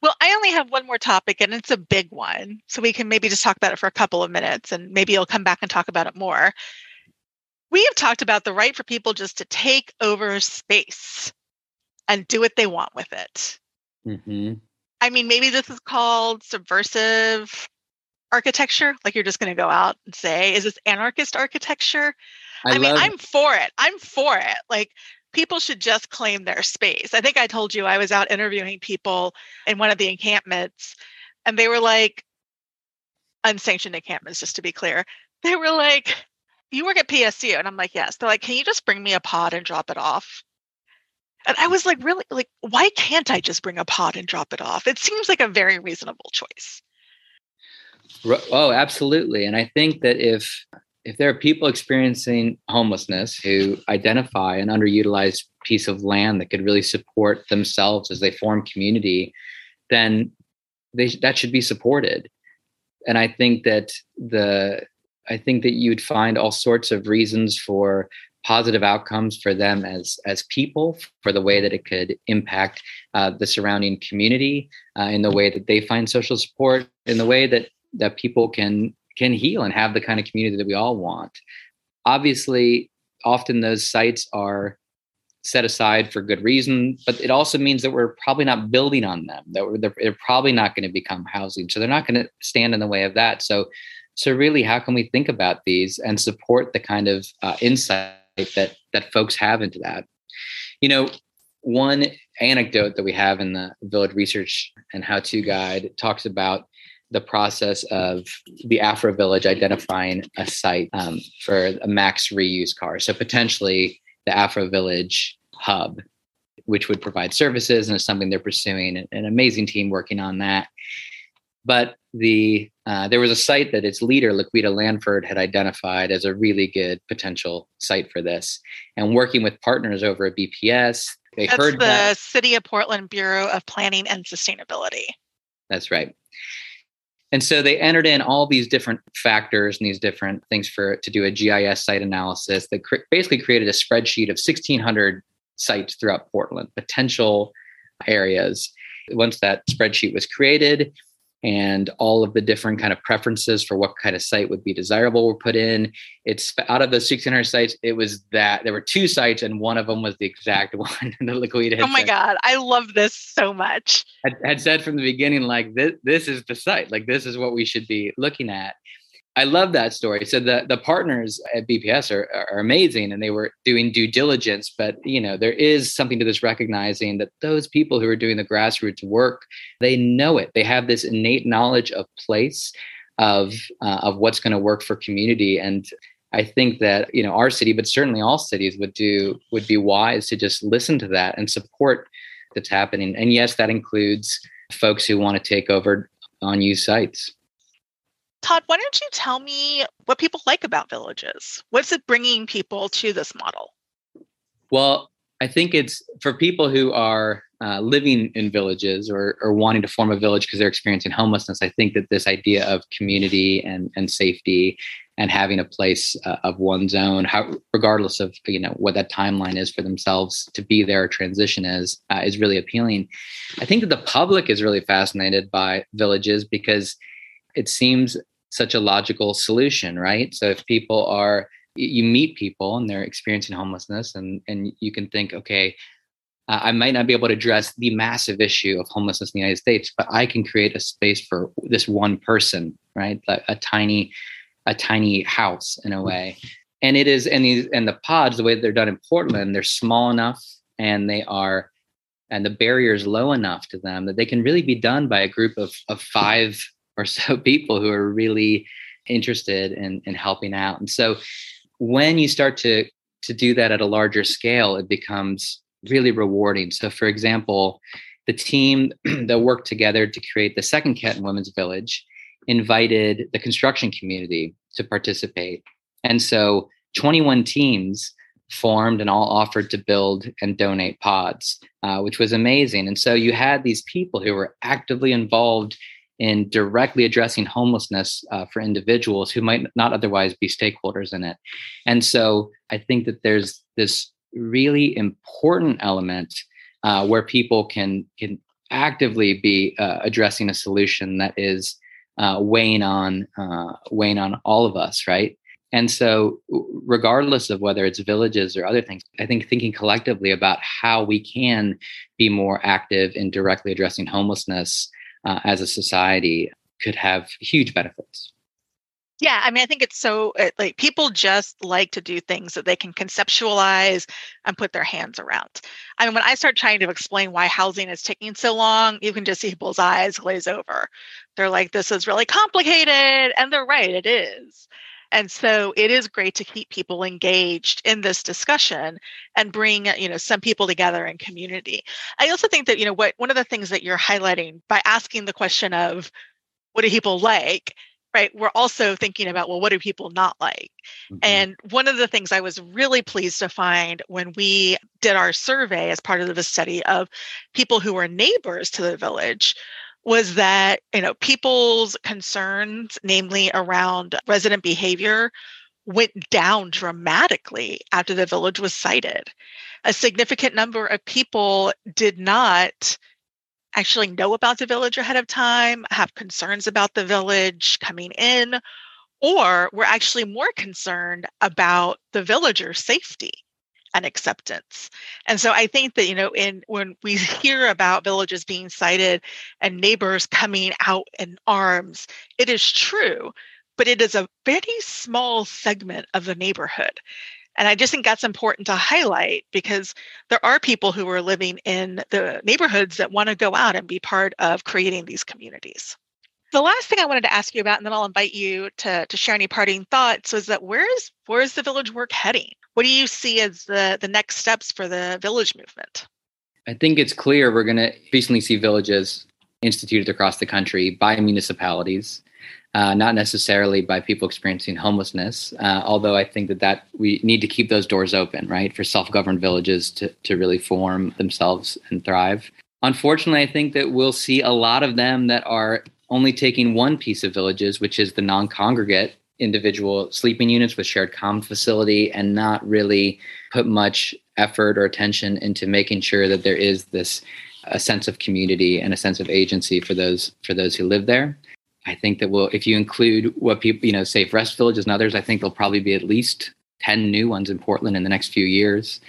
Well, I only have one more topic, and it's a big one, so we can maybe just talk about it for a couple of minutes, and maybe you'll come back and talk about it more. We have talked about the right for people just to take over space and do what they want with it. Mm-hmm. I mean, maybe this is called subversive architecture. Like you're just going to go out and say, is this anarchist architecture? I, I mean, I'm for it. I'm for it. Like people should just claim their space. I think I told you I was out interviewing people in one of the encampments, and they were like, unsanctioned encampments, just to be clear. They were like, you work at PSU. And I'm like, yes. They're like, can you just bring me a pod and drop it off? And I was like, really? Like, why can't I just bring a pod and drop it off? It seems like a very reasonable choice. Oh, absolutely. And I think that if if there are people experiencing homelessness who identify an underutilized piece of land that could really support themselves as they form community, then they, that should be supported. And I think that the I think that you'd find all sorts of reasons for positive outcomes for them as as people, for the way that it could impact uh, the surrounding community, uh, in the way that they find social support, in the way that that people can can heal and have the kind of community that we all want. Obviously, often those sites are set aside for good reason, but it also means that we're probably not building on them. That we're, they're probably not going to become housing, so they're not going to stand in the way of that. So, so really, how can we think about these and support the kind of uh, insight that that folks have into that? You know, one anecdote that we have in the village research and how to guide talks about the process of the Afro Village identifying a site um, for a max reuse car. So potentially the Afro Village hub, which would provide services and is something they're pursuing. An amazing team working on that. But the uh, there was a site that its leader, Laquita Lanford, had identified as a really good potential site for this. And working with partners over at BPS, they That's heard the that. City of Portland Bureau of Planning and Sustainability. That's right. And so they entered in all these different factors and these different things for to do a GIS site analysis that cr- basically created a spreadsheet of 1,600 sites throughout Portland, potential areas. Once that spreadsheet was created, and all of the different kind of preferences for what kind of site would be desirable were put in. It's out of those 600 sites, it was that there were two sites, and one of them was the exact one that Laquita Oh my said, God, I love this so much. Had, had said from the beginning, like this, this is the site, like this is what we should be looking at. I love that story. So the the partners at BPS are, are amazing, and they were doing due diligence. But you know, there is something to this recognizing that those people who are doing the grassroots work, they know it. They have this innate knowledge of place, of uh, of what's going to work for community. And I think that you know our city, but certainly all cities would do would be wise to just listen to that and support that's happening. And yes, that includes folks who want to take over on unused sites. Todd, why don't you tell me what people like about villages? What's it bringing people to this model? Well, I think it's for people who are uh, living in villages or, or wanting to form a village because they're experiencing homelessness. I think that this idea of community and, and safety and having a place uh, of one's own, how, regardless of you know what that timeline is for themselves to be there, transition is, uh, is really appealing. I think that the public is really fascinated by villages because it seems such a logical solution, right? So if people are you meet people and they're experiencing homelessness and and you can think okay uh, I might not be able to address the massive issue of homelessness in the United States, but I can create a space for this one person, right? A, a tiny, a tiny house in a way. And it is, and these, and the pods, the way they're done in Portland, they're small enough and they are, and the barrier is low enough to them that they can really be done by a group of of five or so people who are really interested in in helping out. And so, when you start to to do that at a larger scale, it becomes really rewarding. So, for example, the team that worked together to create the second Kenton Women's Village invited the construction community to participate. And so 21 teams formed and all offered to build and donate pods, uh, which was amazing. And so you had these people who were actively involved in directly addressing homelessness uh, for individuals who might not otherwise be stakeholders in it. And so I think that there's this really important element uh, where people can can actively be uh, addressing a solution that is uh, weighing on uh, weighing on all of us, right? And so, regardless of whether it's villages or other things, I think thinking collectively about how we can be more active in directly addressing homelessness uh, as a society could have huge benefits. Yeah, I mean, I think it's so like people just like to do things that they can conceptualize and put their hands around. I mean, when I start trying to explain why housing is taking so long, you can just see people's eyes glaze over. They're like, this is really complicated. And they're right, it is. And so it is great to keep people engaged in this discussion and bring, you know, some people together in community. I also think that, you know, what one of the things that you're highlighting by asking the question of what do people like? right we're also thinking about well what do people not like mm-hmm. and one of the things i was really pleased to find when we did our survey as part of the study of people who were neighbors to the village was that you know people's concerns namely around resident behavior went down dramatically after the village was sited a significant number of people did not actually know about the village ahead of time, have concerns about the village coming in, or we're actually more concerned about the villager's safety and acceptance. And so I think that, you know, in when we hear about villages being cited and neighbors coming out in arms, it is true, but it is a very small segment of the neighborhood. And I just think that's important to highlight because there are people who are living in the neighborhoods that want to go out and be part of creating these communities. The last thing I wanted to ask you about, and then I'll invite you to, to share any parting thoughts, was that where is where is the village work heading? What do you see as the, the next steps for the village movement? I think it's clear we're going to recently see villages instituted across the country by municipalities uh, not necessarily by people experiencing homelessness. Uh, although I think that that we need to keep those doors open, right, for self-governed villages to to really form themselves and thrive. Unfortunately, I think that we'll see a lot of them that are only taking one piece of villages, which is the non-congregate individual sleeping units with shared common facility, and not really put much effort or attention into making sure that there is this a sense of community and a sense of agency for those for those who live there. I think that will, if you include what people, you know, Safe Rest Villages and others, I think there'll probably be at least 10 new ones in Portland in the next few years.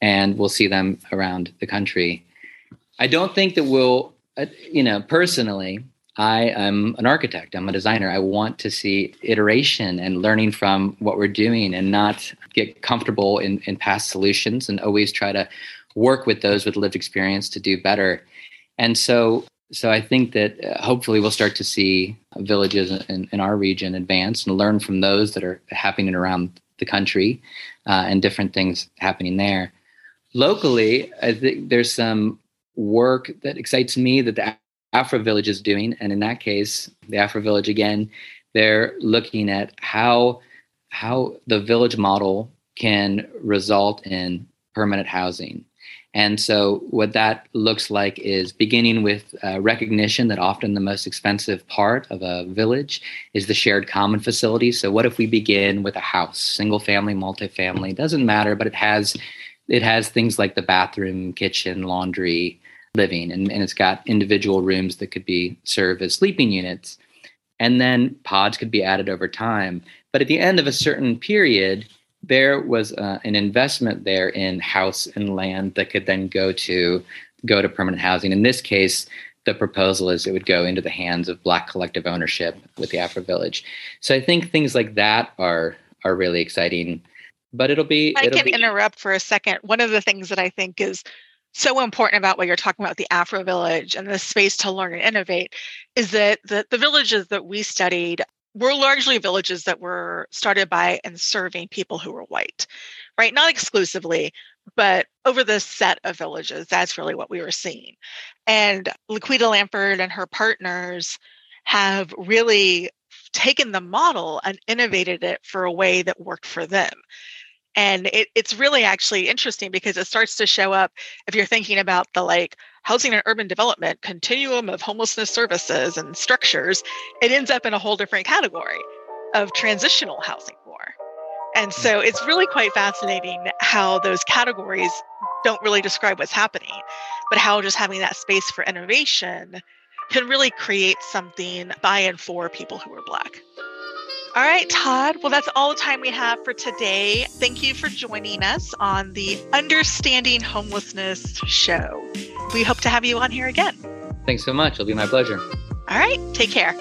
And we'll see them around the country. I don't think that we'll, uh, you know, personally, I am an architect, I'm a designer. I want to see iteration and learning from what we're doing and not get comfortable in, in past solutions and always try to work with those with lived experience to do better. And so so I think that uh, hopefully we'll start to see villages in, in, our region advance and learn from those that are happening around the country uh, and different things happening there. Locally, I think there's some work that excites me that the Afro Village is doing, and in that case, the Afro Village again, they're looking at how how the village model can result in permanent housing and so, what that looks like is beginning with uh, recognition that often the most expensive part of a village is the shared common facility. So, what if we begin with a house, single family, multifamily? Doesn't matter, but it has it has things like the bathroom, kitchen, laundry, living, and, and it's got individual rooms that could be served as sleeping units. And then pods could be added over time. But at the end of a certain period, there was uh, an investment there in house and land that could then go to go to permanent housing. In this case, the proposal is it would go into the hands of Black collective ownership with the Afro Village. So I think things like that are are really exciting. But it'll be. I it'll can be, interrupt for a second. One of the things that I think is so important about what you're talking about the Afro Village and the space to learn and innovate is that the, the villages that we studied were largely villages that were started by and serving people who were white, right? Not exclusively, but over the set of villages, that's really what we were seeing. And Laquita Lanford and her partners have really taken the model and innovated it for a way that worked for them. And it, it's really actually interesting because it starts to show up if you're thinking about the like housing and urban development continuum of homelessness services and structures, it ends up in a whole different category of transitional housing more. And mm. so it's really quite fascinating how those categories don't really describe what's happening, but how just having that space for innovation can really create something by and for people who are Black. All right, Todd. Well, that's all the time we have for today. Thank you for joining us on the Understanding Homelessness show. We hope to have you on here again. Thanks so much. It'll be my pleasure. All right. Take care.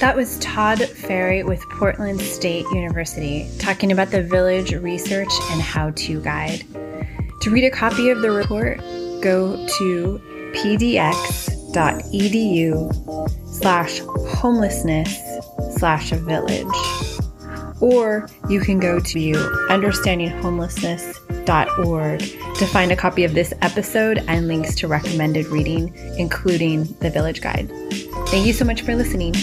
That was Todd Ferry with Portland State University talking about the Village Research and How To Guide. To read a copy of the report, go to pdx.edu slash homelessness slash village. Or you can go to understandinghomelessness.org to find a copy of this episode and links to recommended reading, including the Village Guide. Thank you so much for listening.